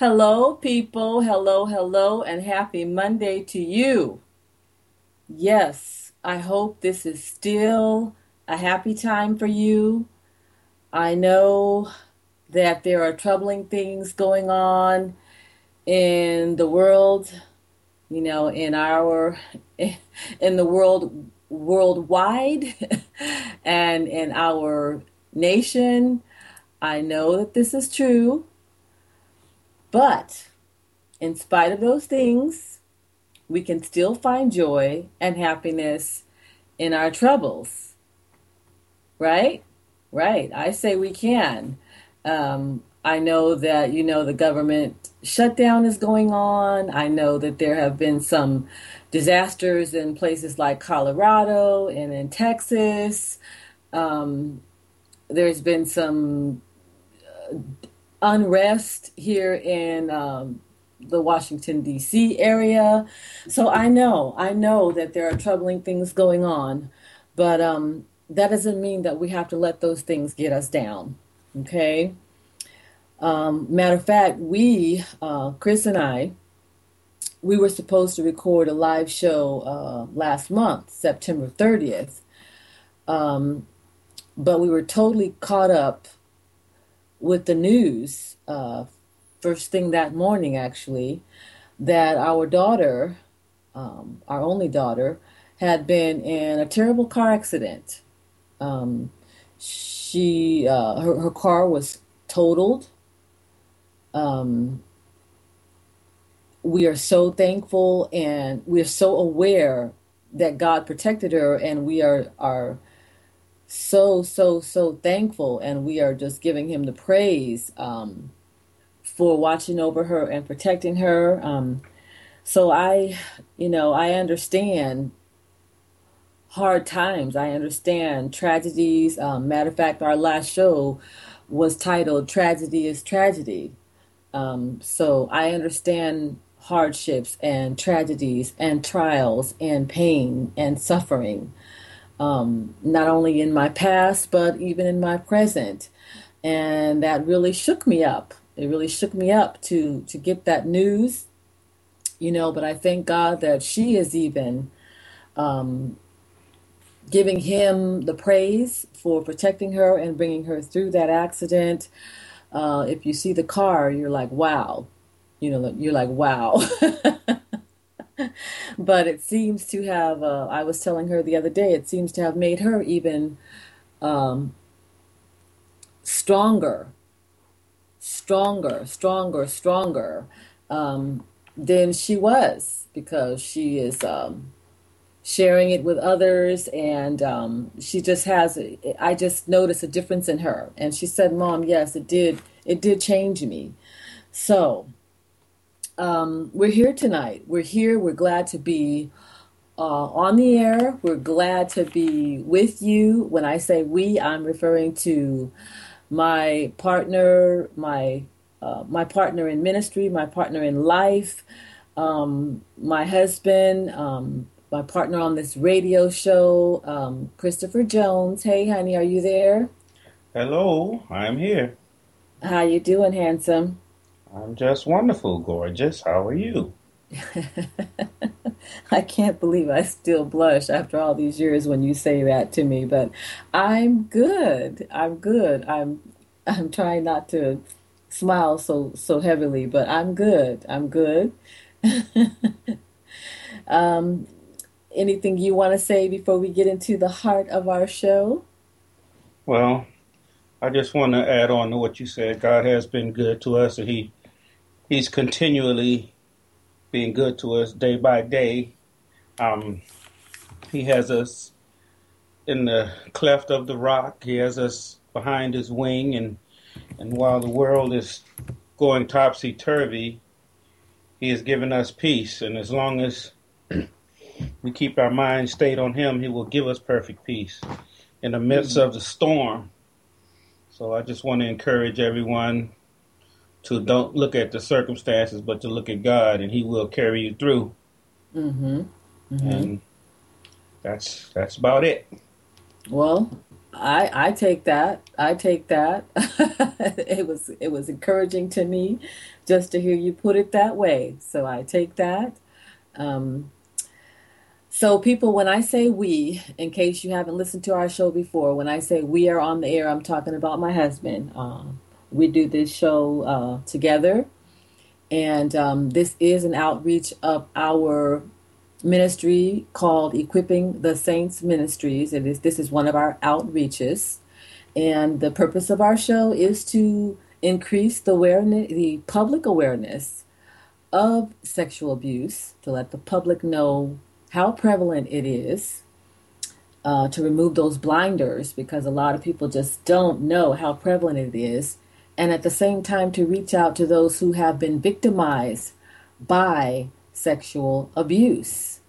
Hello, people. Hello, hello, and happy Monday to you. Yes, I hope this is still a happy time for you. I know that there are troubling things going on in the world, you know, in our in the world worldwide and in our nation. I know that this is true. But in spite of those things, we can still find joy and happiness in our troubles. Right? Right. I say we can. Um, I know that, you know, the government shutdown is going on. I know that there have been some disasters in places like Colorado and in Texas. Um, there's been some uh, unrest here in um, the Washington, D.C. area. So I know, I know that there are troubling things going on, but um, that doesn't mean that we have to let those things get us down. Okay? Um, matter of fact, we, uh, Chris and I, we were supposed to record a live show uh, last month, September 30th. Um, but we were totally caught up with the news uh, first thing that morning, actually, that our daughter, um, our only daughter, had been in a terrible car accident. Um, she, uh, her, her car was totaled. Um, we are so thankful and we are so aware that God protected her, and we are are so so so thankful and we are just giving him the praise um, for watching over her and protecting her um, so i you know i understand hard times. I understand tragedies. Um, matter of fact our last show was titled tragedy is tragedy. Um, so i understand hardships and tragedies and trials and pain and suffering um, not only in my past, but even in my present. And that really shook me up. It really shook me up to, to get that news, you know, but I thank God that she is even um, giving him the praise for protecting her and bringing her through that accident. Uh, if you see the car, you're like, wow. You know, you're like, wow. but it seems to have, uh, I was telling her the other day, it seems to have made her even um, stronger, stronger, stronger, stronger um, than she was because she is um, sharing it with others and um, she just has, I just noticed a difference in her. And she said, Mom, yes, it did, it did change me. So, um, we're here tonight. We're here. We're glad to be uh, on the air. We're glad to be with you. When I say we, I'm referring to my partner, my uh, my partner in ministry, my partner in life, um, my husband, um, my partner on this radio show, um, Christopher Jones. Hey, honey, are you there? Hello, I'm here. How you doing, handsome? I'm just wonderful, gorgeous. How are you? I can't believe I still blush after all these years when you say that to me, but I'm good. I'm good. I'm I'm trying not to smile so so heavily, but I'm good. I'm good. um, anything you want to say before we get into the heart of our show? Well, I just want to add on to what you said. God has been good to us, and He He's continually being good to us day by day. Um, he has us in the cleft of the rock. He has us behind His wing, and and while the world is going topsy turvy, He has given us peace. And as long as we keep our mind stayed on Him, He will give us perfect peace in the midst mm-hmm. of the storm. So I just want to encourage everyone to don't look at the circumstances, but to look at God, and He will carry you through. Mm-hmm. Mm-hmm. And that's that's about it. Well, I I take that. I take that. it was it was encouraging to me just to hear you put it that way. So I take that. Um, so people, when I say we, in case you haven't listened to our show before, when I say we are on the air, I'm talking about my husband. Um, we do this show uh, together, and um, this is an outreach of our ministry called Equipping the Saints Ministries. It is this is one of our outreaches, and the purpose of our show is to increase the awareness, the public awareness of sexual abuse, to let the public know how prevalent it is. Uh, to remove those blinders because a lot of people just don't know how prevalent it is, and at the same time to reach out to those who have been victimized by sexual abuse,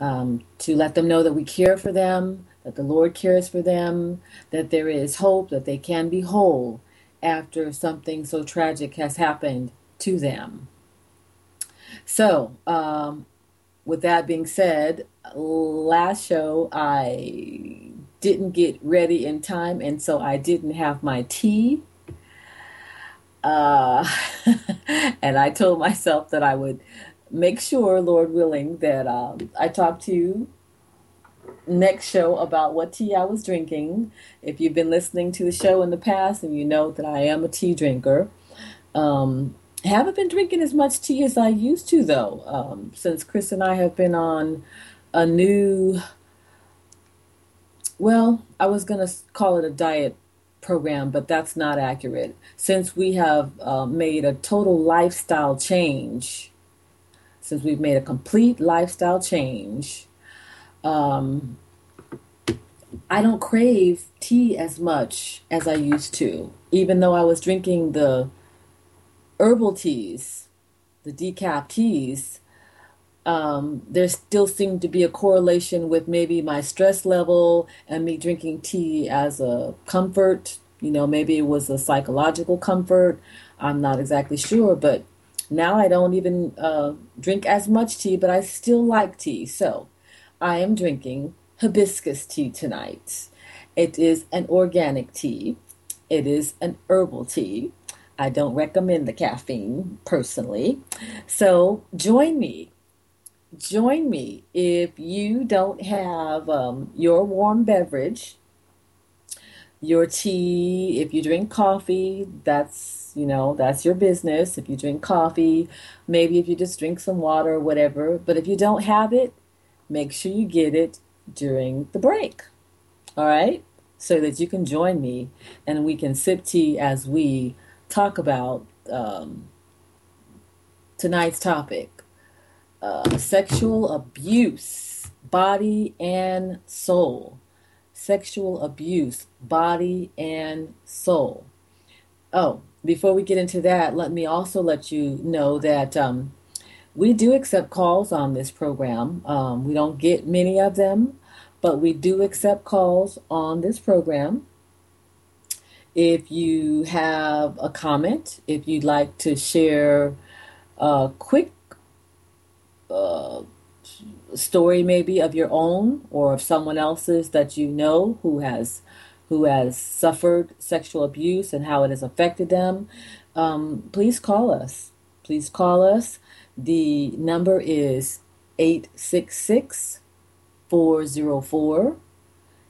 um, to let them know that we care for them, that the Lord cares for them, that there is hope, that they can be whole after something so tragic has happened to them. So, um, with that being said, last show I didn't get ready in time, and so I didn't have my tea. Uh, and I told myself that I would make sure, Lord willing, that um, I talk to you next show about what tea I was drinking. If you've been listening to the show in the past and you know that I am a tea drinker, um, haven't been drinking as much tea as I used to though. Um, since Chris and I have been on a new, well, I was gonna call it a diet program, but that's not accurate. Since we have uh, made a total lifestyle change since we've made a complete lifestyle change, um, I don't crave tea as much as I used to, even though I was drinking the herbal teas, the decaf teas. Um, there still seemed to be a correlation with maybe my stress level and me drinking tea as a comfort. You know, maybe it was a psychological comfort. I'm not exactly sure, but now I don't even uh, drink as much tea, but I still like tea. So I am drinking hibiscus tea tonight. It is an organic tea, it is an herbal tea. I don't recommend the caffeine personally. So join me. Join me if you don't have um, your warm beverage, your tea, if you drink coffee, that's you know, that's your business. If you drink coffee, maybe if you just drink some water or whatever. But if you don't have it, make sure you get it during the break. All right? So that you can join me and we can sip tea as we talk about um, tonight's topic uh, sexual abuse, body and soul. Sexual abuse, body and soul. Oh, before we get into that, let me also let you know that um, we do accept calls on this program. Um, we don't get many of them, but we do accept calls on this program. If you have a comment, if you'd like to share a quick uh, story, maybe of your own or of someone else's that you know who has who has suffered sexual abuse and how it has affected them, um, please call us. Please call us. The number is 866 404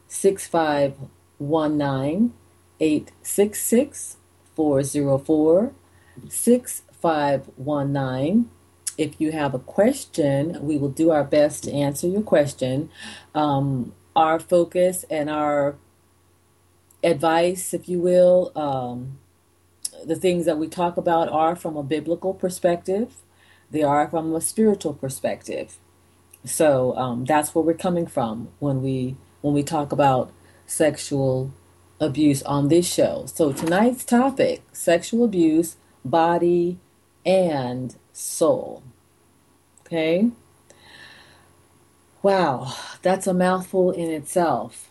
6519. 866 404 6519. If you have a question, we will do our best to answer your question. Um, our focus and our advice, if you will, um, the things that we talk about are from a biblical perspective, they are from a spiritual perspective. So um, that's where we're coming from when we when we talk about sexual abuse on this show. So tonight's topic: sexual abuse, body, and soul. Okay. Wow, that's a mouthful in itself.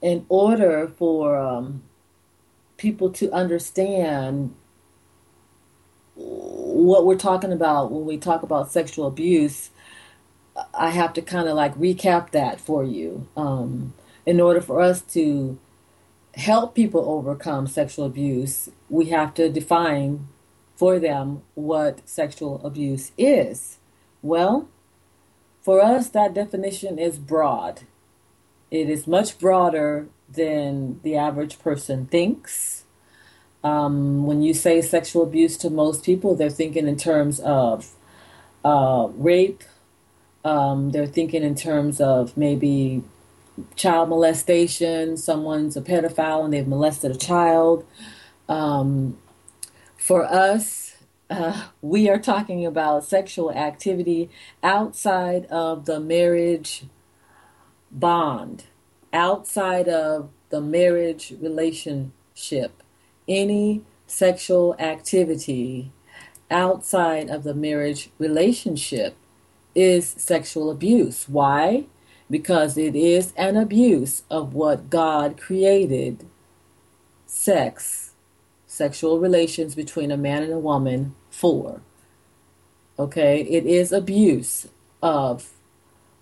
In order for um, people to understand what we're talking about when we talk about sexual abuse, I have to kind of like recap that for you. Um, in order for us to help people overcome sexual abuse, we have to define for them what sexual abuse is. Well, for us, that definition is broad. It is much broader than the average person thinks. Um, when you say sexual abuse to most people, they're thinking in terms of uh, rape. Um, they're thinking in terms of maybe child molestation. Someone's a pedophile and they've molested a child. Um, for us, uh, we are talking about sexual activity outside of the marriage bond, outside of the marriage relationship. Any sexual activity outside of the marriage relationship is sexual abuse. Why? Because it is an abuse of what God created sex, sexual relations between a man and a woman for. Okay? It is abuse of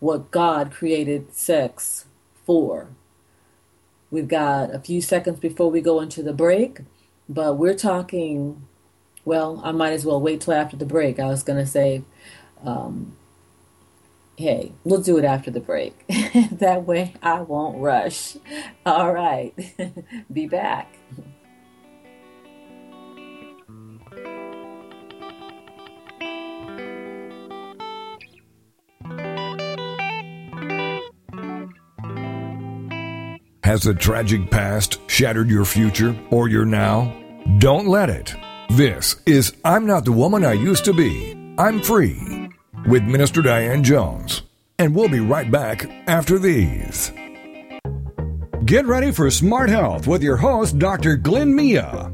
what God created sex for. We've got a few seconds before we go into the break, but we're talking. Well, I might as well wait till after the break. I was going to say, um, hey, we'll do it after the break. that way I won't rush. All right. Be back. Has a tragic past shattered your future or your now? Don't let it. This is I'm Not the Woman I Used to Be. I'm Free with Minister Diane Jones. And we'll be right back after these. Get ready for Smart Health with your host, Dr. Glenn Mia.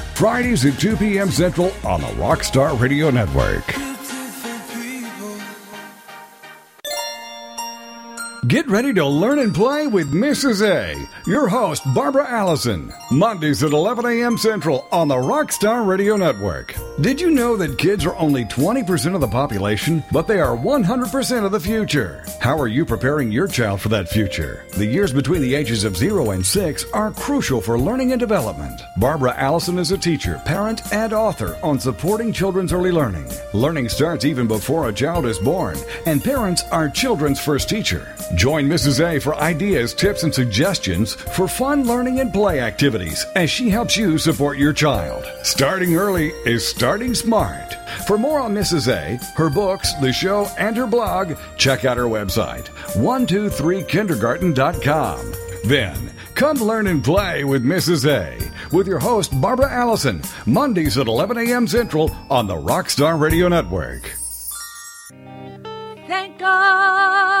Fridays at 2 p.m. Central on the Rockstar Radio Network. Get ready to learn and play with Mrs. A, your host, Barbara Allison, Mondays at 11 a.m. Central on the Rockstar Radio Network. Did you know that kids are only 20% of the population, but they are 100% of the future? How are you preparing your child for that future? The years between the ages of 0 and 6 are crucial for learning and development. Barbara Allison is a teacher, parent, and author on supporting children's early learning. Learning starts even before a child is born, and parents are children's first teacher. Join Mrs. A for ideas, tips, and suggestions for fun learning and play activities as she helps you support your child. Starting early is starting smart. For more on Mrs. A, her books, the show, and her blog, check out her website, 123kindergarten.com. Then, come learn and play with Mrs. A with your host, Barbara Allison, Mondays at 11 a.m. Central on the Rockstar Radio Network. Thank God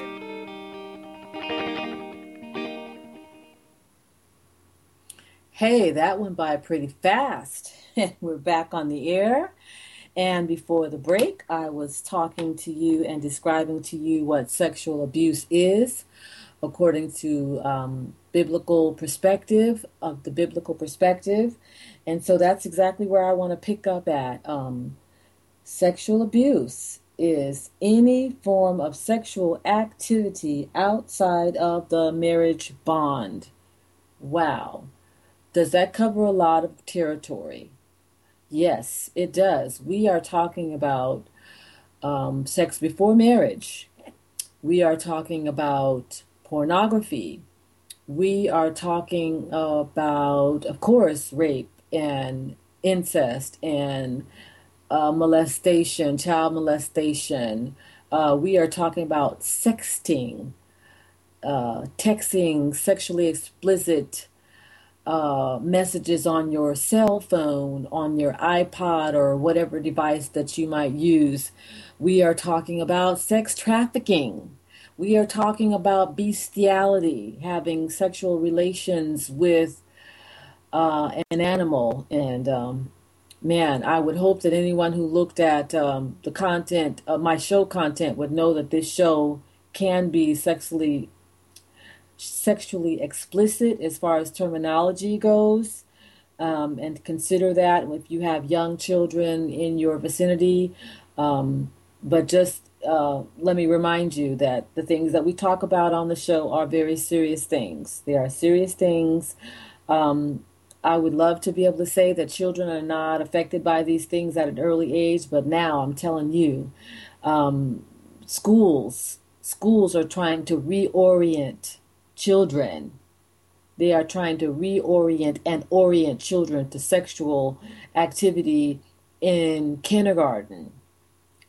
Hey, that went by pretty fast. We're back on the air. And before the break, I was talking to you and describing to you what sexual abuse is according to um, biblical perspective of the biblical perspective. And so that's exactly where I want to pick up at. Um, sexual abuse is any form of sexual activity outside of the marriage bond. Wow. Does that cover a lot of territory? Yes, it does. We are talking about um, sex before marriage. We are talking about pornography. We are talking about, of course, rape and incest and uh, molestation, child molestation. Uh, we are talking about sexting, uh, texting, sexually explicit uh, messages on your cell phone, on your iPod, or whatever device that you might use. We are talking about sex trafficking. We are talking about bestiality, having sexual relations with uh, an animal. And um, man, I would hope that anyone who looked at um, the content, of my show content, would know that this show can be sexually sexually explicit as far as terminology goes. Um, and consider that if you have young children in your vicinity. Um, but just uh, let me remind you that the things that we talk about on the show are very serious things. They are serious things. Um, I would love to be able to say that children are not affected by these things at an early age, but now I'm telling you, um, schools schools are trying to reorient children. They are trying to reorient and orient children to sexual activity in kindergarten,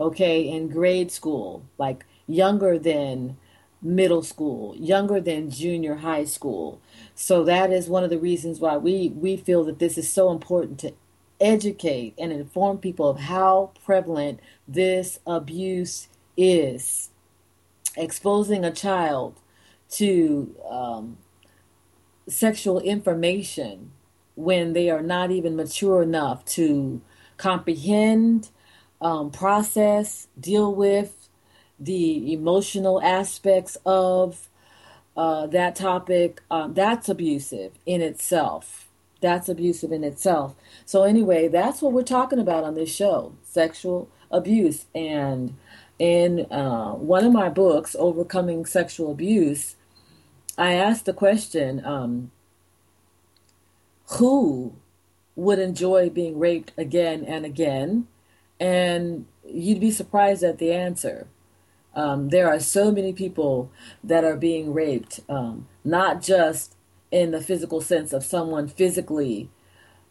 okay, in grade school, like younger than middle school, younger than junior high school. So that is one of the reasons why we, we feel that this is so important to educate and inform people of how prevalent this abuse is. Exposing a child to um, sexual information when they are not even mature enough to comprehend, um, process, deal with the emotional aspects of uh, that topic, um, that's abusive in itself. That's abusive in itself. So, anyway, that's what we're talking about on this show sexual abuse. And in uh, one of my books, Overcoming Sexual Abuse, I asked the question um, who would enjoy being raped again and again? And you'd be surprised at the answer. Um, there are so many people that are being raped, um, not just in the physical sense of someone physically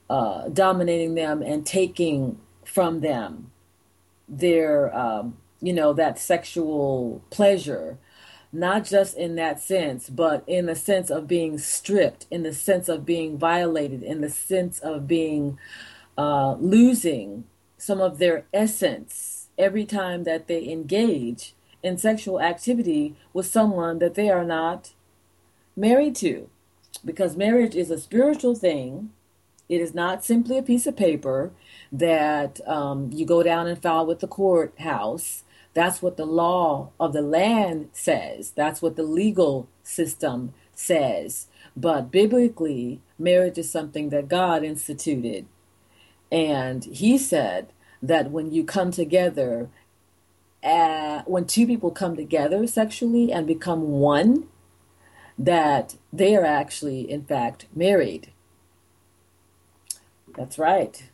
uh, dominating them and taking from them their, um, you know, that sexual pleasure not just in that sense, but in the sense of being stripped, in the sense of being violated, in the sense of being uh, losing some of their essence every time that they engage in sexual activity with someone that they are not married to. Because marriage is a spiritual thing. It is not simply a piece of paper that um, you go down and file with the courthouse that's what the law of the land says. That's what the legal system says. But biblically, marriage is something that God instituted. And he said that when you come together, uh, when two people come together sexually and become one, that they are actually, in fact, married. That's right.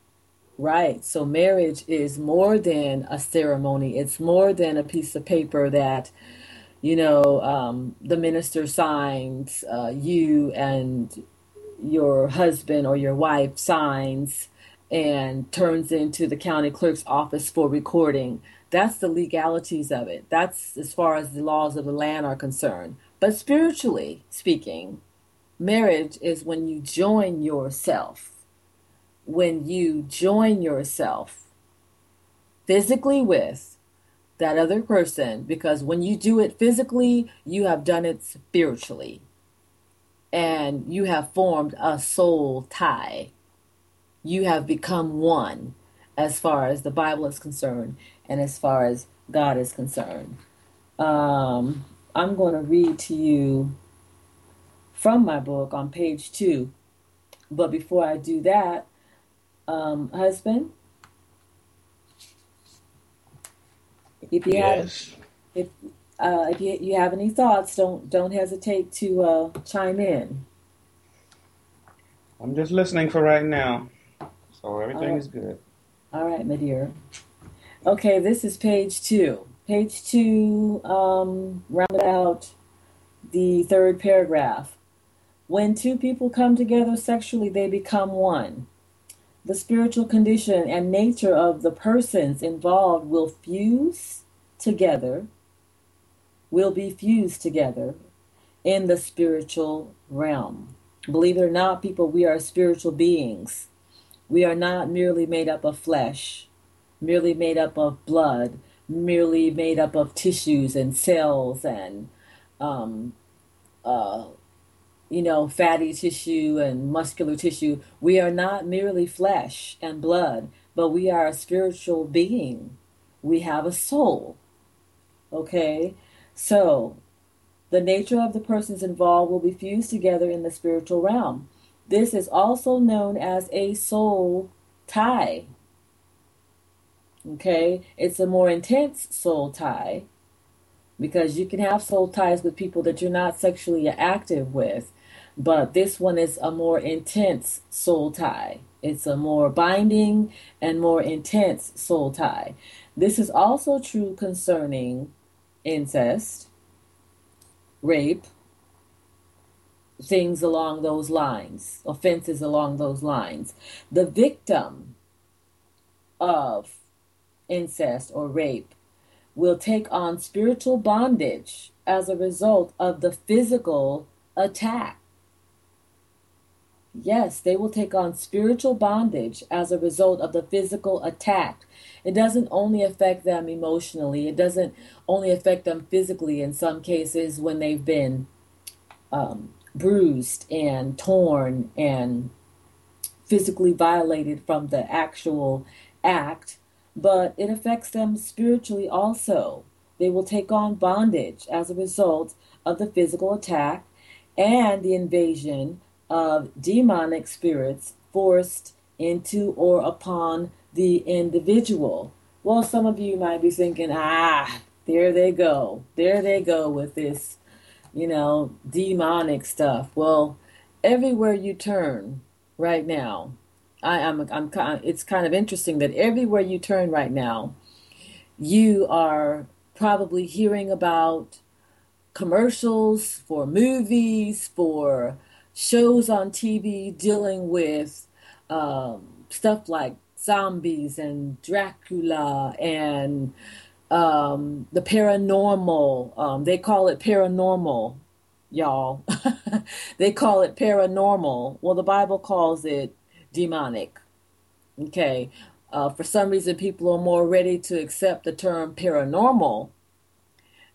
Right. So marriage is more than a ceremony. It's more than a piece of paper that, you know, um, the minister signs uh, you and your husband or your wife signs and turns into the county clerk's office for recording. That's the legalities of it. That's as far as the laws of the land are concerned. But spiritually speaking, marriage is when you join yourself. When you join yourself physically with that other person, because when you do it physically, you have done it spiritually. And you have formed a soul tie you have become one as far as the Bible is concerned and as far as God is concerned. Um, I'm going to read to you from my book on page two. But before I do that, um, husband, if you Yes. have if uh, if you, you have any thoughts, don't don't hesitate to uh, chime in. I'm just listening for right now. So everything Alright. is good. All right, my dear. Okay, this is page two. Page two, um, round out the third paragraph. When two people come together sexually, they become one. The spiritual condition and nature of the persons involved will fuse together, will be fused together in the spiritual realm. Believe it or not, people, we are spiritual beings. We are not merely made up of flesh, merely made up of blood, merely made up of tissues and cells and, um, uh, you know, fatty tissue and muscular tissue. We are not merely flesh and blood, but we are a spiritual being. We have a soul. Okay? So, the nature of the persons involved will be fused together in the spiritual realm. This is also known as a soul tie. Okay? It's a more intense soul tie because you can have soul ties with people that you're not sexually active with, but this one is a more intense soul tie. It's a more binding and more intense soul tie. This is also true concerning incest, rape, things along those lines, offenses along those lines. The victim of incest or rape will take on spiritual bondage as a result of the physical attack. Yes, they will take on spiritual bondage as a result of the physical attack. It doesn't only affect them emotionally, it doesn't only affect them physically in some cases when they've been um, bruised and torn and physically violated from the actual act, but it affects them spiritually also. They will take on bondage as a result of the physical attack and the invasion of demonic spirits forced into or upon the individual. Well, some of you might be thinking, ah, there they go. There they go with this, you know, demonic stuff. Well, everywhere you turn right now, I am I'm kind it's kind of interesting that everywhere you turn right now, you are probably hearing about commercials for movies, for shows on TV dealing with um, stuff like zombies and Dracula and um, the paranormal. Um, they call it paranormal, y'all. they call it paranormal. Well, the Bible calls it demonic. Okay. Uh, for some reason, people are more ready to accept the term paranormal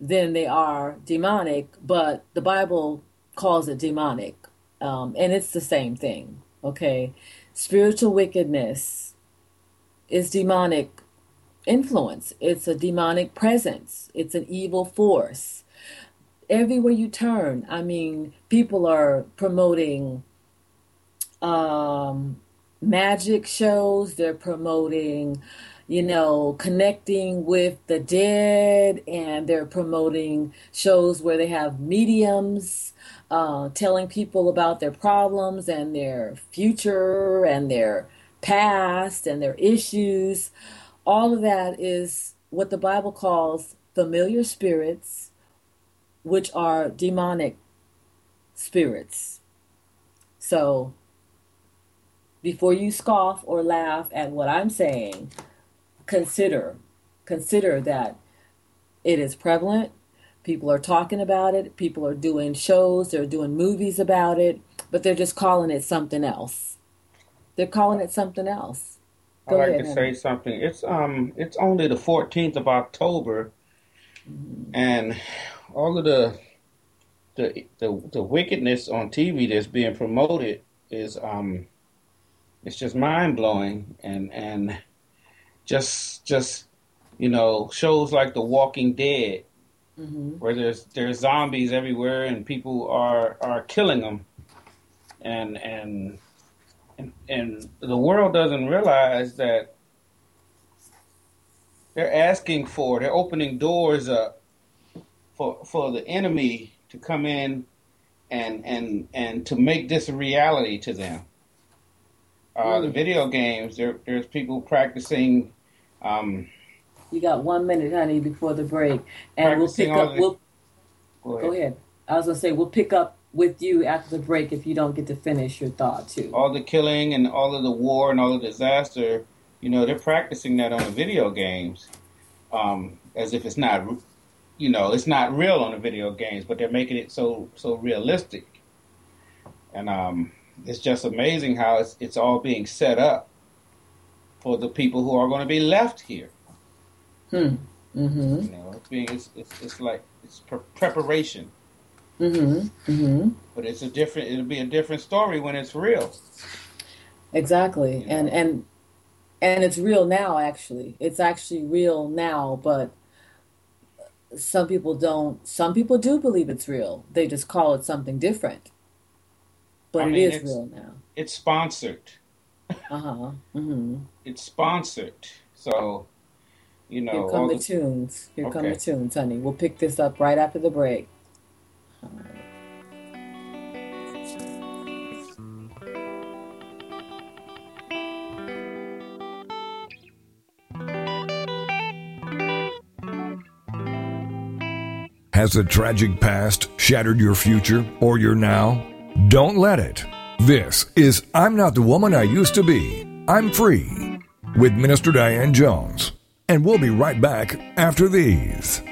than they are demonic, but the Bible calls it demonic. Um, and it's the same thing. Okay. Spiritual wickedness is demonic influence, it's a demonic presence, it's an evil force. Everywhere you turn, I mean, people are promoting um, magic shows, they're promoting, you know, connecting with the dead, and they're promoting shows where they have mediums uh, telling people about their problems and their future and their past and their issues. All of that is what the Bible calls familiar spirits, which are demonic spirits. So before you scoff or laugh at what I'm saying, consider consider that it is prevalent. People are talking about it. People are doing shows. They're doing movies about it, but they're just calling it something else. They're calling it something else. Go I'd like ahead, to Henry. say something. It's um, it's only the 14th of October, mm-hmm. and all of the, the the the wickedness on TV that's being promoted is um, it's just mind blowing, and and just just you know shows like The Walking Dead, mm-hmm. where there's there's zombies everywhere and people are are killing them, and and and, and the world doesn't realize that they're asking for they're opening doors up for for the enemy to come in and and and to make this a reality to them. Uh, the video games, there, there's people practicing um, you got one minute, honey, before the break, and we'll pick up. We'll go ahead. go ahead. I was gonna say we'll pick up with you after the break if you don't get to finish your thought too. All the killing and all of the war and all the disaster, you know, they're practicing that on the video games, um, as if it's not, you know, it's not real on the video games, but they're making it so so realistic, and um, it's just amazing how it's it's all being set up for the people who are going to be left here. Hmm. Mm-hmm. You know, it's being it's it's, it's like it's pre- preparation. Mm-hmm. Mm-hmm. But it's a different. It'll be a different story when it's real. Exactly, you know? and and and it's real now. Actually, it's actually real now. But some people don't. Some people do believe it's real. They just call it something different. But I mean, it is real now. It's sponsored. uh huh. Mm-hmm. It's sponsored. So, you know. Here come the, the, tunes. Here okay. come the tunes, honey. We'll pick this up right after the break. Has a tragic past shattered your future or your now? Don't let it. This is I'm Not the Woman I Used to Be. I'm Free with Minister Diane Jones. And we'll be right back after these.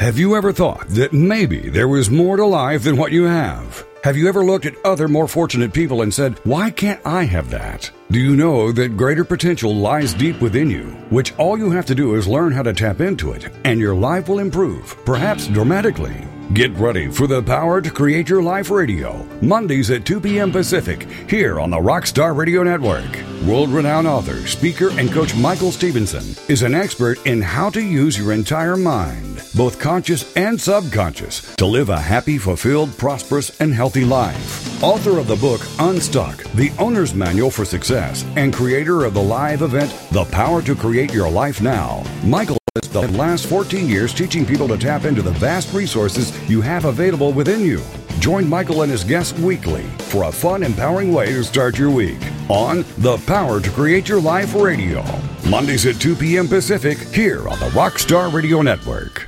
Have you ever thought that maybe there was more to life than what you have? Have you ever looked at other more fortunate people and said, Why can't I have that? Do you know that greater potential lies deep within you, which all you have to do is learn how to tap into it, and your life will improve, perhaps dramatically? Get ready for the Power to Create Your Life radio, Mondays at 2 p.m. Pacific, here on the Rockstar Radio Network. World renowned author, speaker, and coach Michael Stevenson is an expert in how to use your entire mind, both conscious and subconscious, to live a happy, fulfilled, prosperous, and healthy life. Author of the book Unstuck, the owner's manual for success, and creator of the live event The Power to Create Your Life Now, Michael the last 14 years teaching people to tap into the vast resources you have available within you. Join Michael and his guests weekly for a fun, empowering way to start your week on The Power to Create Your Life Radio. Mondays at 2 p.m. Pacific here on the Rockstar Radio Network.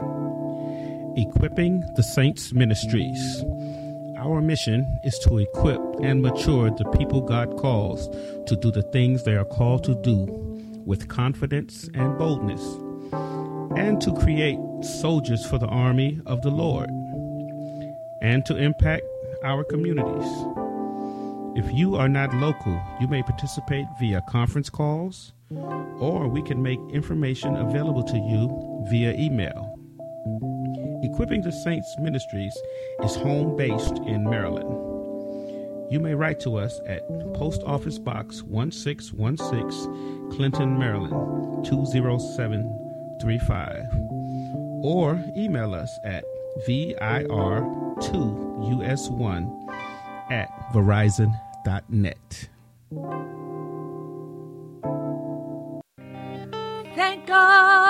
Equipping the Saints Ministries. Our mission is to equip and mature the people God calls to do the things they are called to do with confidence and boldness and to create soldiers for the army of the Lord and to impact our communities. If you are not local, you may participate via conference calls or we can make information available to you via email. Equipping the Saints Ministries is home based in Maryland. You may write to us at Post Office Box 1616, Clinton, Maryland 207 35 or email us at vir2us1 at verizon.net. Thank God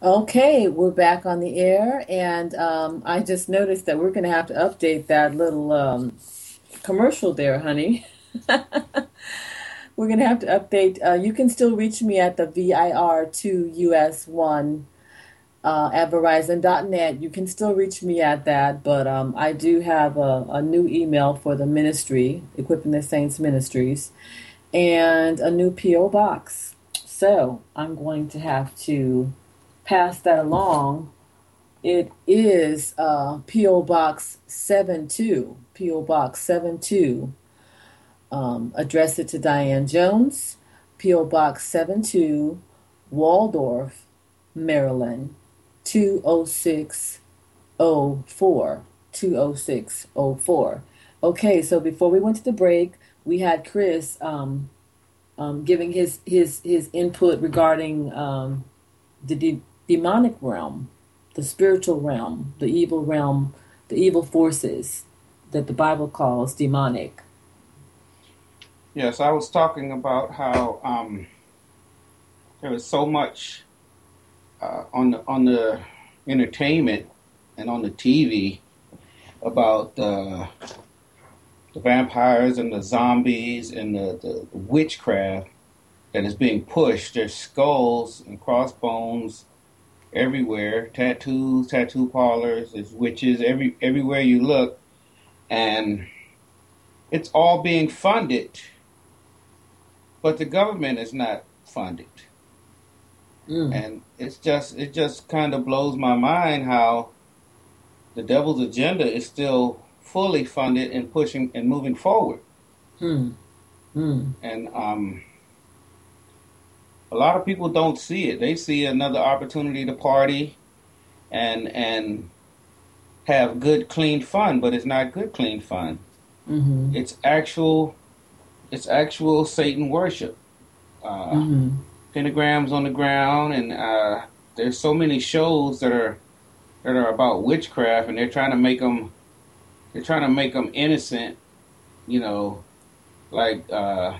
Okay, we're back on the air, and um, I just noticed that we're going to have to update that little um, commercial there, honey. we're going to have to update. Uh, you can still reach me at the VIR2US1 uh, at Verizon.net. You can still reach me at that, but um, I do have a, a new email for the ministry, Equipping the Saints Ministries, and a new P.O. box. So I'm going to have to pass that along. It is uh, P.O. Box 72. P.O. Box 72. Um, address it to Diane Jones, P.O. Box 72, Waldorf, Maryland, 20604. 20604. Okay, so before we went to the break, we had Chris um, um, giving his, his, his input regarding um, the demonic realm, the spiritual realm, the evil realm, the evil forces that the Bible calls demonic. Yes, I was talking about how um, there was so much uh, on the on the entertainment and on the TV about uh, the vampires and the zombies and the, the, the witchcraft that is being pushed. There's skulls and crossbones everywhere, tattoos, tattoo parlors, there's witches every everywhere you look, and it's all being funded, but the government is not funded. Mm. And it's just it just kind of blows my mind how the devil's agenda is still fully funded and pushing and moving forward. Hmm. Hmm. And um, a lot of people don't see it. They see another opportunity to party and and have good clean fun, but it's not good clean fun. Mm-hmm. It's actual it's actual Satan worship. Uh, Mm-hmm. Pentagrams on the ground, and uh, there's so many shows that are that are about witchcraft, and they're trying to make them they're trying to make them innocent, you know, like uh,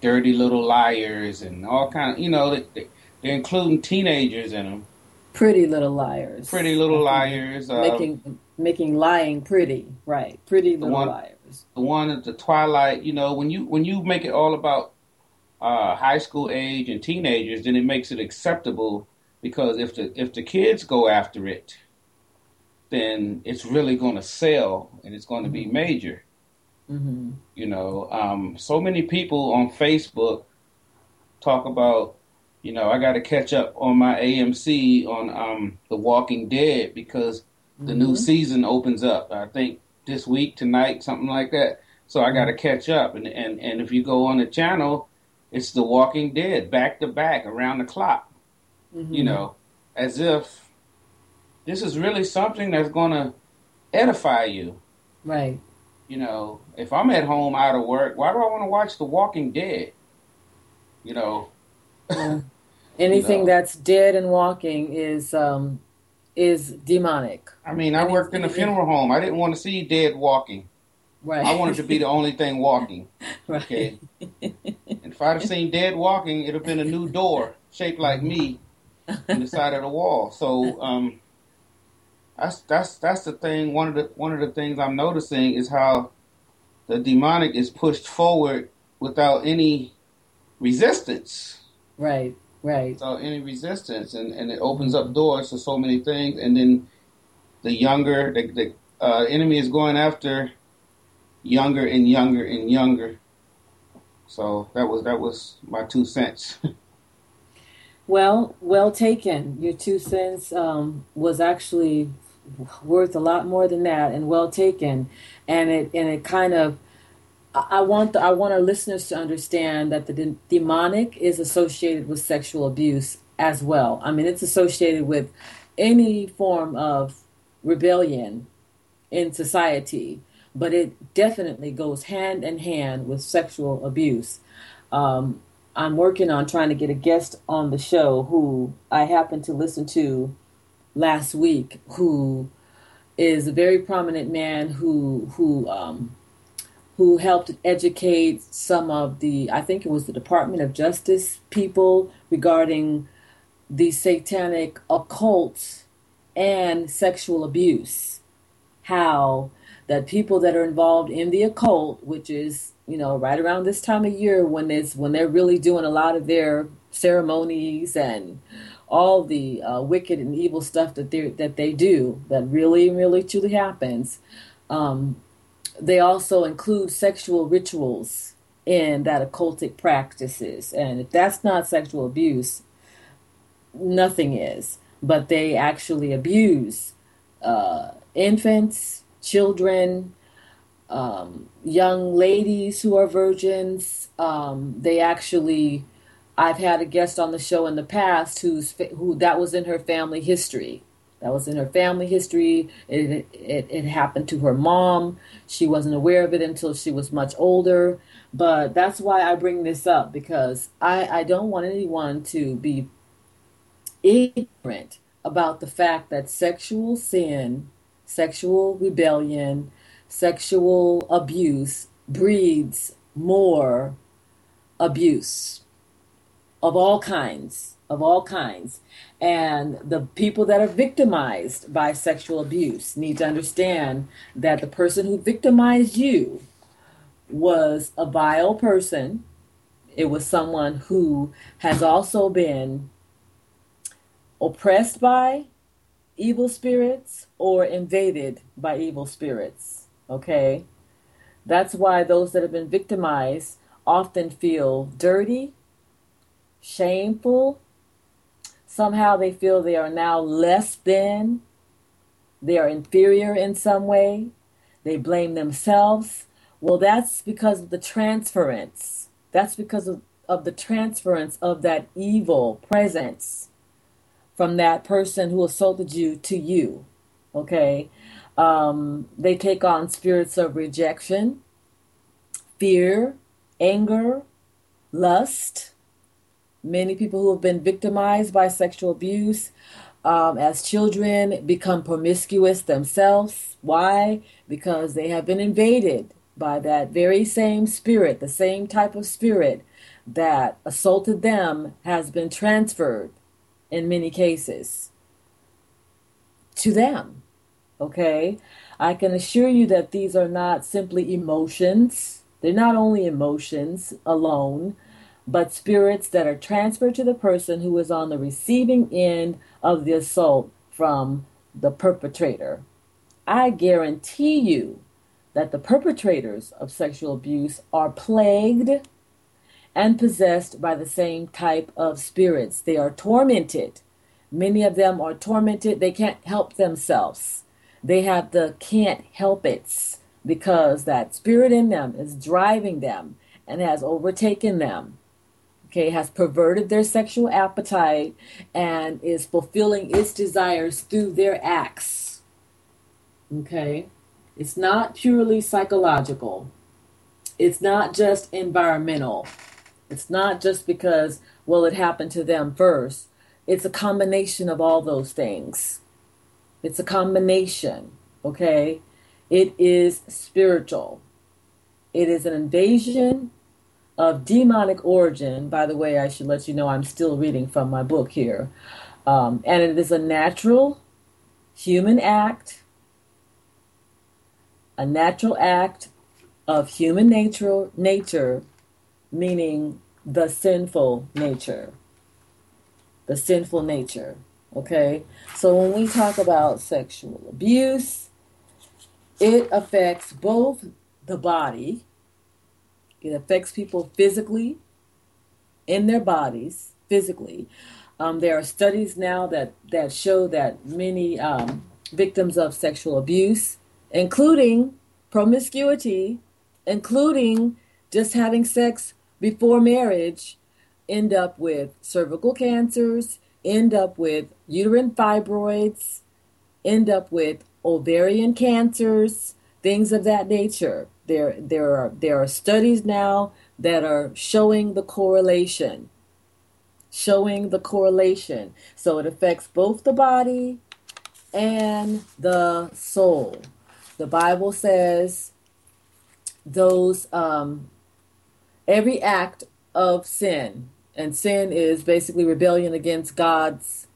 dirty little liars and all kind of you know they, they, they're including teenagers in them. Pretty little liars. Pretty little liars. Uh, making making lying pretty, right? Pretty little one- liars. the one at the twilight, you know, when you when you make it all about uh, high school age and teenagers, then it makes it acceptable because if the if the kids go after it, then it's really going to sell and it's going to be major. Mm-hmm. You know, um, so many people on Facebook talk about, you know, I got to catch up on my AMC on um, The Walking Dead because the new season opens up. I think this week, tonight, something like that. So I got to catch up. And, and, and if you go on the channel, it's The Walking Dead, back to back, around the clock. Mm-hmm. You know, as if this is really something that's going to edify you. Right. You know, if I'm at home out of work, why do I want to watch The Walking Dead? You know, Yeah. Anything No. that's dead and walking is um is demonic. I mean, I worked in a funeral home. I didn't want to see dead walking. Right. I wanted to be the only thing walking. right. Okay. And if I'd have seen dead walking, it'd have been a new door shaped like me in the side of the wall. So um, that's that's that's the thing. One of the one of the things I'm noticing is how the demonic is pushed forward without any resistance. Right. Right. without any resistance, and, and it opens up doors to so many things. And then the younger, the, the uh, enemy is going after younger and younger and younger. So that was that was my two cents. Well, well taken. Your two cents um, was actually worth a lot more than that, and well taken. And it and it kind of, I want the, I want our listeners to understand that the de- demonic is associated with sexual abuse as well. I mean, it's associated with any form of rebellion in society. but it definitely goes hand in hand with sexual abuse. Um, I'm working on trying to get a guest on the show who I happen to listen to last week, who is a very prominent man who who um, who helped educate some of the I think it was the Department of Justice people regarding the satanic occult and sexual abuse. How that people that are involved in the occult, which is you know right around this time of year when it's when they're really doing a lot of their ceremonies and all the uh, wicked and evil stuff that they that they do that really really truly happens. Um, they also include sexual rituals in that occultic practices, and if that's not sexual abuse, nothing is. But they actually abuse uh, infants, children, um, young ladies who are virgins. Um, they actually I've had a guest on the show in the past who's who that was in her family history. That was in her family history. It, it, it happened to her mom. She wasn't aware of it until she was much older. But that's why I bring this up because I, I don't want anyone to be ignorant about the fact that sexual sin, sexual rebellion, sexual abuse breeds more abuse of all kinds, of all kinds. And the people that are victimized by sexual abuse need to understand that the person who victimized you was a vile person. It was someone who has also been oppressed by evil spirits or invaded by evil spirits. Okay? That's why those that have been victimized often feel dirty shameful. Somehow they feel they are now less than, they are inferior in some way. They blame themselves. Well, that's because of the transference. That's because of, of the transference of that evil presence from that person who assaulted you to you. Okay? Um, they take on spirits of rejection, fear, anger, lust, Many people who have been victimized by sexual abuse um, as children become promiscuous themselves. Why? Because they have been invaded by that very same spirit, the same type of spirit that assaulted them has been transferred in many cases to them. Okay? I can assure you that these are not simply emotions. They're not only emotions alone, but spirits that are transferred to the person who is on the receiving end of the assault from the perpetrator. I guarantee you that the perpetrators of sexual abuse are plagued and possessed by the same type of spirits. They are tormented. Many of them are tormented. They can't help themselves. They have the can't help it's because that spirit in them is driving them and has overtaken them okay, has perverted their sexual appetite and is fulfilling its desires through their acts. Okay? It's not purely psychological. It's not just environmental. It's not just because, well, it happened to them first. It's a combination of all those things. It's a combination, okay? It is spiritual. It is an invasion of demonic origin. By the way, I should let you know I'm still reading from my book here. Um, and it is a natural human act, a natural act of human nature, nature meaning the sinful nature. The sinful nature. Okay? So when we talk about sexual abuse, it affects both the body, it affects people physically, in their bodies, physically. Um, there are studies now that, that show that many um, victims of sexual abuse, including promiscuity, including just having sex before marriage, end up with cervical cancers, end up with uterine fibroids, end up with ovarian cancers, things of that nature. There, there are there are studies now that are showing the correlation, showing the correlation. So it affects both the body and the soul. The Bible says those um, every act of sin, and sin is basically rebellion against God's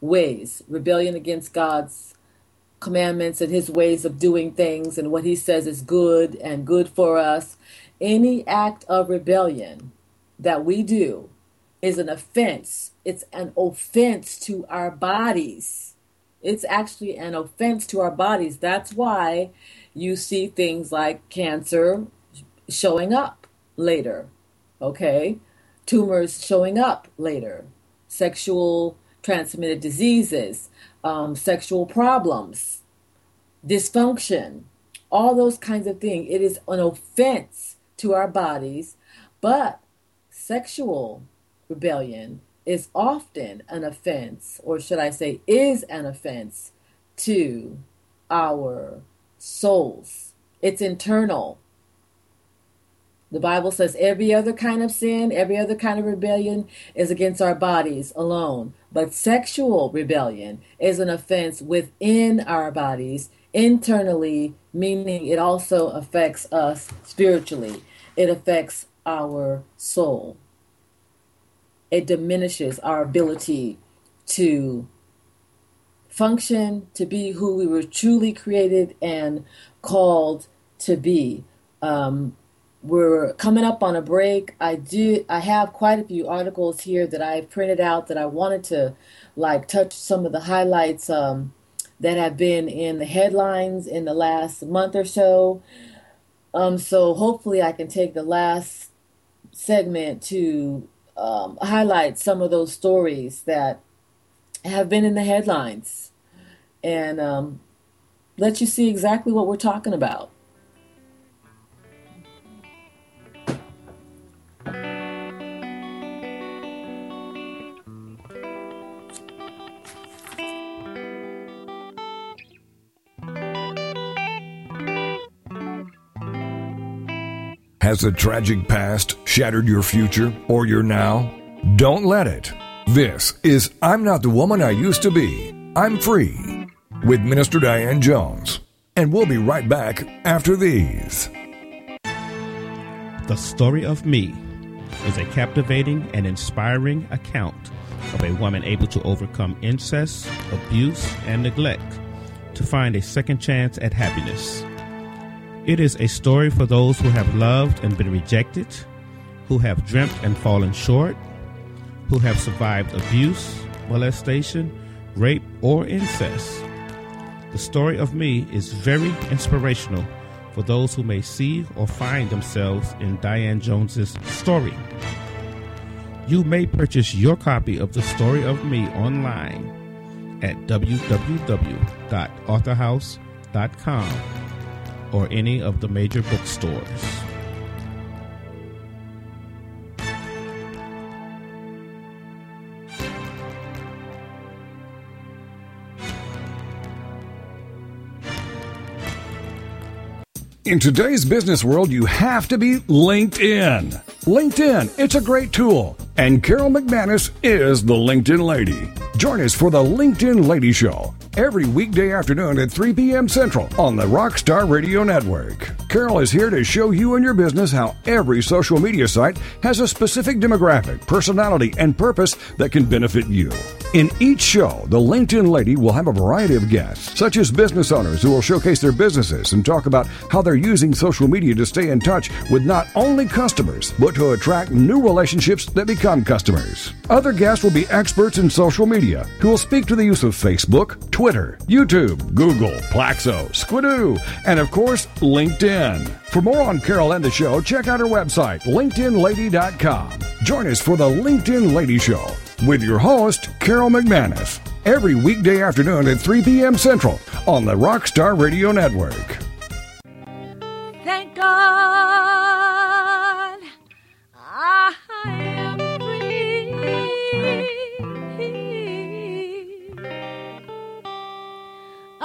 ways, rebellion against God's commandments and his ways of doing things and what he says is good and good for us. Any act of rebellion that we do is an offense. It's an offense to our bodies. It's actually an offense to our bodies. That's why you see things like cancer showing up later, okay? Tumors showing up later, sexual transmitted diseases, um, sexual problems, dysfunction, all those kinds of things. It is an offense to our bodies, but sexual rebellion is often an offense, or should I say, is an offense to our souls. It's internal. The Bible says every other kind of sin, every other kind of rebellion is against our bodies alone. But sexual rebellion is an offense within our bodies, internally, meaning it also affects us spiritually. It affects our soul. It diminishes our ability to function, to be who we were truly created and called to be. Um, we're coming up on a break. I do I have quite a few articles here that I've printed out that I wanted to like touch some of the highlights um, that have been in the headlines in the last month or so. Um, so hopefully I can take the last segment to um, highlight some of those stories that have been in the headlines and um, let you see exactly what we're talking about. Has a tragic past shattered your future or your now? Don't let it. This is I'm Not the Woman I Used to Be. I'm Free with Minister Diane Jones. And we'll be right back after these. The Story of Me is a captivating and inspiring account of a woman able to overcome incest, abuse, and neglect to find a second chance at happiness. It is a story for those who have loved and been rejected, who have dreamt and fallen short, who have survived abuse, molestation, rape, or incest. The story of me is very inspirational for those who may see or find themselves in Diane Jones's story. You may purchase your copy of The Story of Me online at www.authorhouse.com or any of the major bookstores. In today's business world, you have to be LinkedIn. LinkedIn, it's a great tool. And Carol McManus is the LinkedIn lady. Join us for the LinkedIn Lady Show every weekday afternoon at 3 p.m. Central on the Rockstar Radio Network. Carol is here to show you and your business how every social media site has a specific demographic, personality, and purpose that can benefit you. In each show, the LinkedIn Lady will have a variety of guests, such as business owners who will showcase their businesses and talk about how they're using social media to stay in touch with not only customers, but to attract new relationships that customers. Other guests will be experts in social media who will speak to the use of Facebook, Twitter, YouTube, Google, Plaxo, Squidoo, and of course, LinkedIn. For more on Carol and the show, check out her website, LinkedInLady.com. Join us for the LinkedIn Lady Show with your host, Carol McManus, every weekday afternoon at 3 p.m. Central on the Rockstar Radio Network. Thank God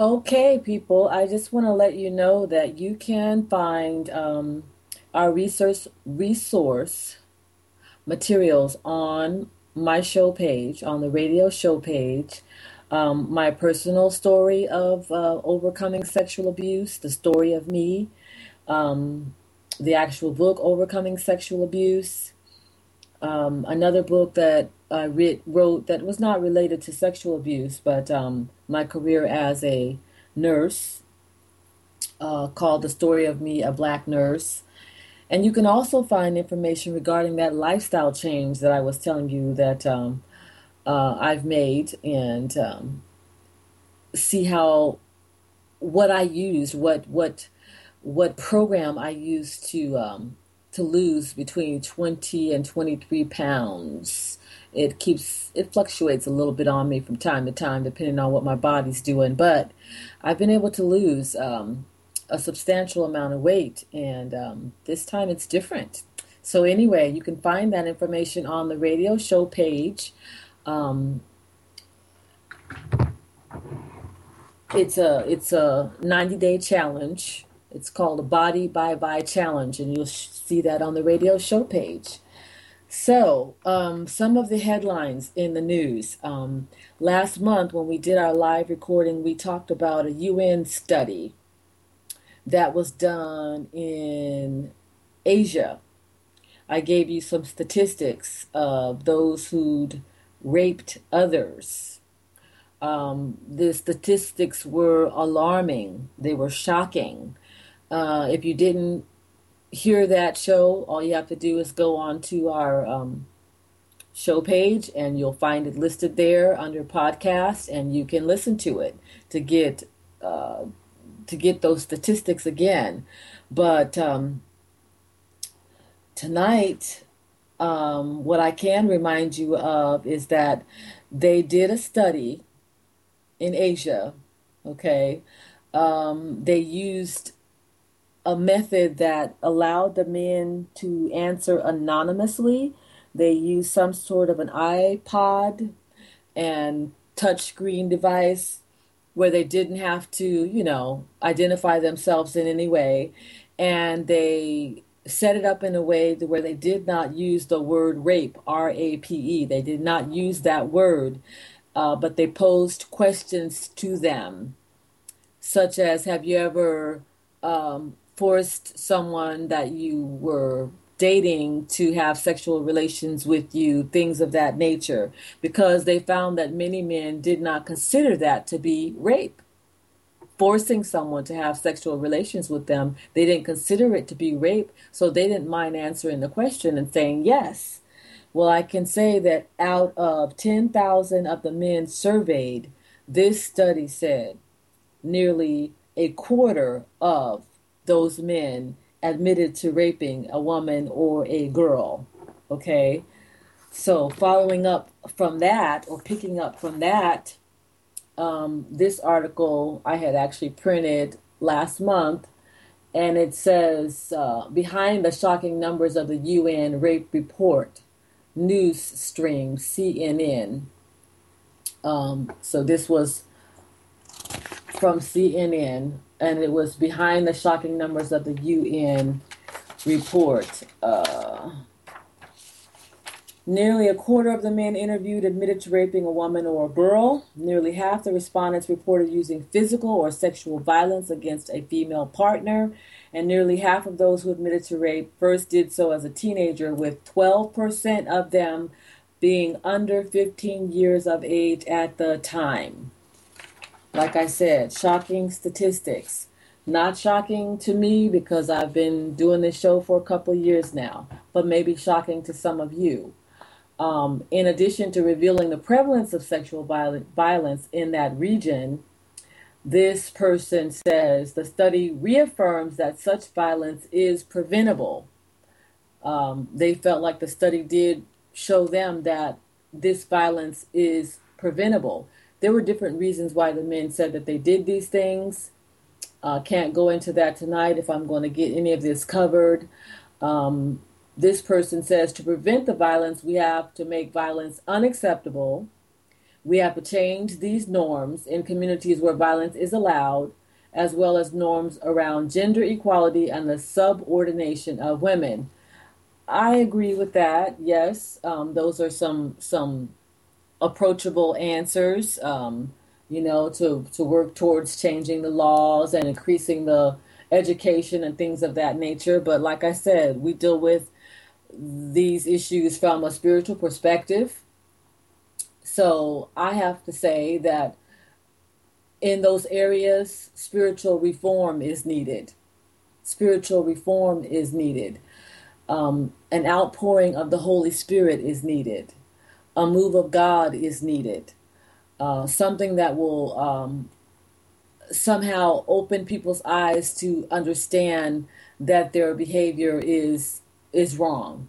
Okay, people, I just want to let you know that you can find um, our resource resource materials on my show page, on the radio show page. Um, my personal story of uh, overcoming sexual abuse, the story of me, um, the actual book, Overcoming Sexual Abuse, um, another book that I writ, wrote that was not related to sexual abuse, but um, my career as a nurse, uh, called The Story of Me, a Black Nurse. And you can also find information regarding that lifestyle change that I was telling you that um, uh, I've made and um, see how what I used, what what what program I used to um, to lose between 20 and 23 pounds. It keeps it fluctuates a little bit on me from time to time depending on what my body's doing, but I've been able to lose um, a substantial amount of weight, and um, this time it's different. So anyway, you can find that information on the radio show page. Um, it's a it's a 90 day challenge. It's called a Body by Vi Challenge, and you'll see that on the radio show page. So, um, some of the headlines in the news. Um, last month, when we did our live recording, we talked about a UN study that was done in Asia. I gave you some statistics of those who'd raped others. Um, the statistics were alarming, they were shocking. Uh, if you didn't hear that show, all you have to do is go on to our um, show page and you'll find it listed there under podcast and you can listen to it to get uh, to get those statistics again. But um, tonight, um, what I can remind you of is that they did a study in Asia. Okay, um, they used a method that allowed the men to answer anonymously. They used some sort of an iPod and touchscreen device where they didn't have to, you know, identify themselves in any way. And they set it up in a way where they did not use the word rape, R A P E. They did not use that word, uh, but they posed questions to them, such as Have you ever um, forced someone that you were dating to have sexual relations with you, things of that nature, because they found that many men did not consider that to be rape. Forcing someone to have sexual relations with them, they didn't consider it to be rape, so they didn't mind answering the question and saying yes. Well, I can say that out of 10,000 of the men surveyed, this study said nearly a quarter of those men admitted to raping a woman or a girl. Okay? So, following up from that, or picking up from that, um, this article I had actually printed last month, and it says uh, Behind the shocking numbers of the UN rape report, news stream, CNN. Um, so, this was from CNN and it was behind the shocking numbers of the UN report. Uh, nearly a quarter of the men interviewed admitted to raping a woman or a girl. Nearly half the respondents reported using physical or sexual violence against a female partner. And nearly half of those who admitted to rape first did so as a teenager, with 12% of them being under 15 years of age at the time. Like I said, shocking statistics. Not shocking to me because I've been doing this show for a couple years now, but maybe shocking to some of you. Um, in addition to revealing the prevalence of sexual violence in that region, this person says the study reaffirms that such violence is preventable. Um, they felt like the study did show them that this violence is preventable. There were different reasons why the men said that they did these things. Uh, can't go into that tonight if I'm going to get any of this covered. Um, this person says to prevent the violence, we have to make violence unacceptable. We have to change these norms in communities where violence is allowed, as well as norms around gender equality and the subordination of women. I agree with that. Yes, um, those are some some approachable answers. Um, you know, to to work towards changing the laws and increasing the education and things of that nature. But like I said, we deal with these issues from a spiritual perspective. So I have to say that in those areas, spiritual reform is needed. Spiritual reform is needed. Um, an outpouring of the Holy Spirit is needed. A move of God is needed. Uh, something that will um, somehow open people's eyes to understand that their behavior is is wrong,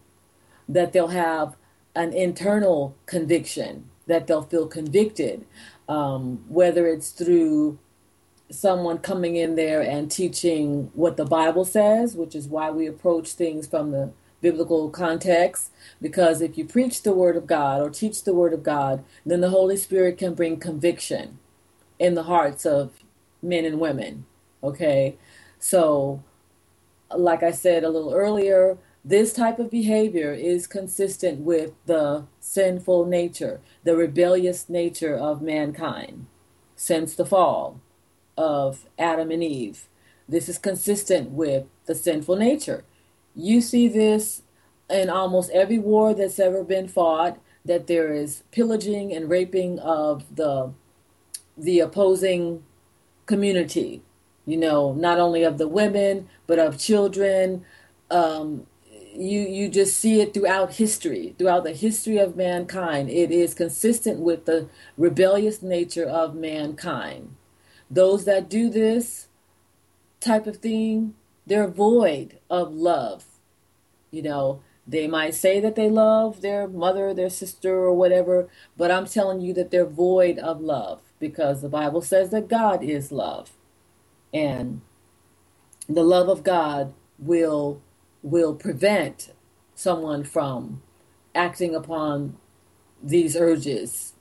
that they'll have an internal conviction, that they'll feel convicted, um, whether it's through someone coming in there and teaching what the Bible says, which is why we approach things from the biblical context. Because if you preach the Word of God or teach the Word of God, then the Holy Spirit can bring conviction in the hearts of men and women. Okay? So, like I said a little earlier, this type of behavior is consistent with the sinful nature, the rebellious nature of mankind since the fall of Adam and Eve. This is consistent with the sinful nature. You see this in almost every war that's ever been fought that there is pillaging and raping of the the opposing community you know not only of the women but of children um, you you just see it throughout history, throughout the history of mankind. It is consistent with the rebellious nature of mankind. Those that do this type of thing, they're void of love. You know, they might say that they love their mother, their sister, or whatever, but I'm telling you that they're void of love because the Bible says that God is love. And the love of God will will prevent someone from acting upon these urges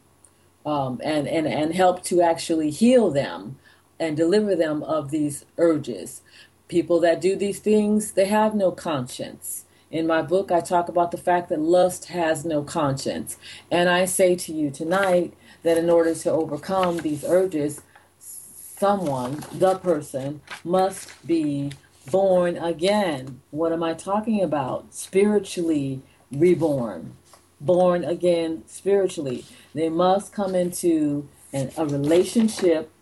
um, and, and, and help to actually heal them and deliver them of these urges. People that do these things, they have no conscience. In my book, I talk about the fact that lust has no conscience. And I say to you tonight that in order to overcome these urges, someone, the person, must be born again. What am I talking about? Spiritually reborn, born again spiritually. They must come into an, a relationship.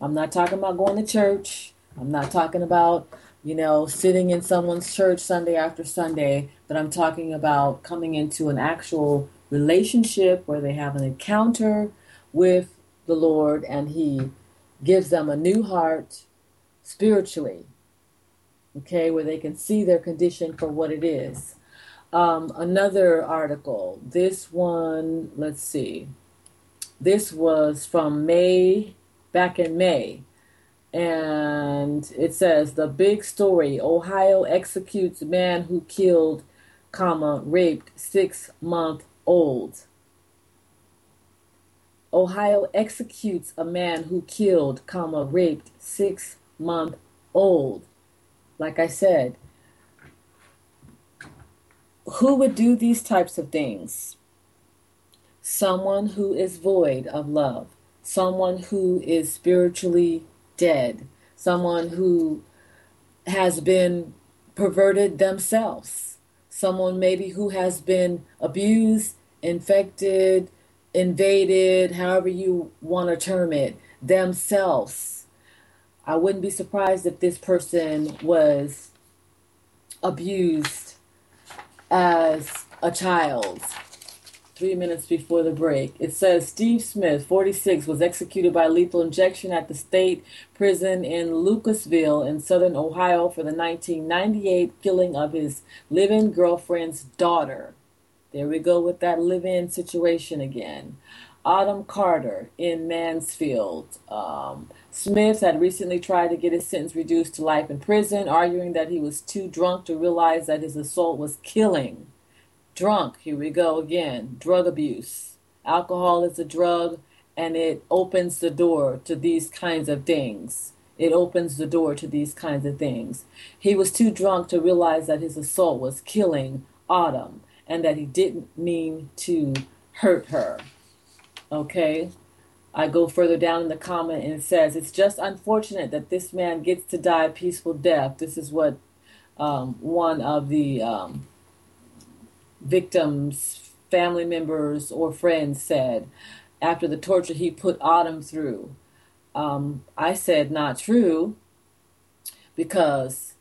I'm not talking about going to church. I'm not talking about, you know, sitting in someone's church Sunday after Sunday, but I'm talking about coming into an actual relationship where they have an encounter with the Lord and He gives them a new heart spiritually okay, where they can see their condition for what it is. Um, another article, this one, let's see, this was from May, back in May. And it says the big story Ohio executes man who killed, comma, raped six month old. Ohio executes a man who killed, comma, raped six month old like I said, who would do these types of things? Someone who is void of love, someone who is spiritually dead, someone who has been perverted themselves, someone maybe who has been abused, infected, invaded, however you want to term it, themselves. I wouldn't be surprised if this person was abused as a child three minutes before the break. It says Steve Smith, 46, was executed by lethal injection at the state prison in Lucasville in southern Ohio for the 1998 killing of his live in girlfriend's daughter. There we go with that live in situation again. Autumn Carter in Mansfield. Um, Smith had recently tried to get his sentence reduced to life in prison, arguing that he was too drunk to realize that his assault was killing. Drunk, here we go again. Drug abuse. Alcohol is a drug and it opens the door to these kinds of things. It opens the door to these kinds of things. He was too drunk to realize that his assault was killing Autumn and that he didn't mean to hurt her. Okay? I go further down in the comment and it says, It's just unfortunate that this man gets to die a peaceful death. This is what um, one of the um, victims, family members, or friends said after the torture he put Autumn through. Um, I said, Not true, because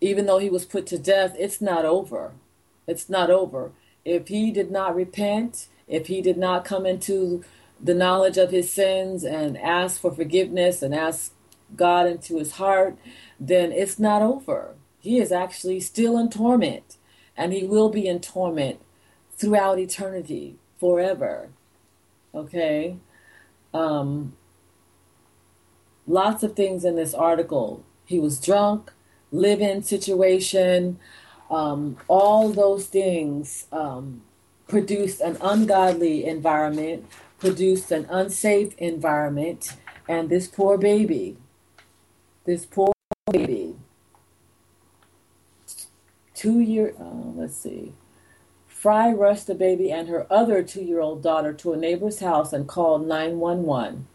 even though he was put to death, it's not over. It's not over. If he did not repent, if he did not come into the knowledge of his sins and ask for forgiveness and ask God into his heart, then it's not over. He is actually still in torment, and he will be in torment throughout eternity, forever. Okay? Um, lots of things in this article. He was drunk, live in situation, um, all those things um, produced an ungodly environment produced an unsafe environment, and this poor baby, this poor baby, two year, uh, let's see, Fry rushed the baby and her other two year old daughter to a neighbor's house and called 911.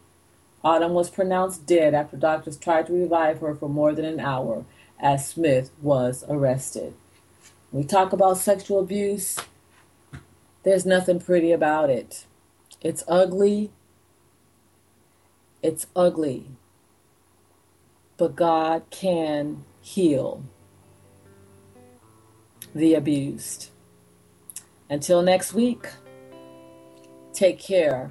Autumn was pronounced dead after doctors tried to revive her for more than an hour as Smith was arrested. we talk about sexual abuse, there's nothing pretty about it. It's ugly. It's ugly. But God can heal the abused. Until next week, take care.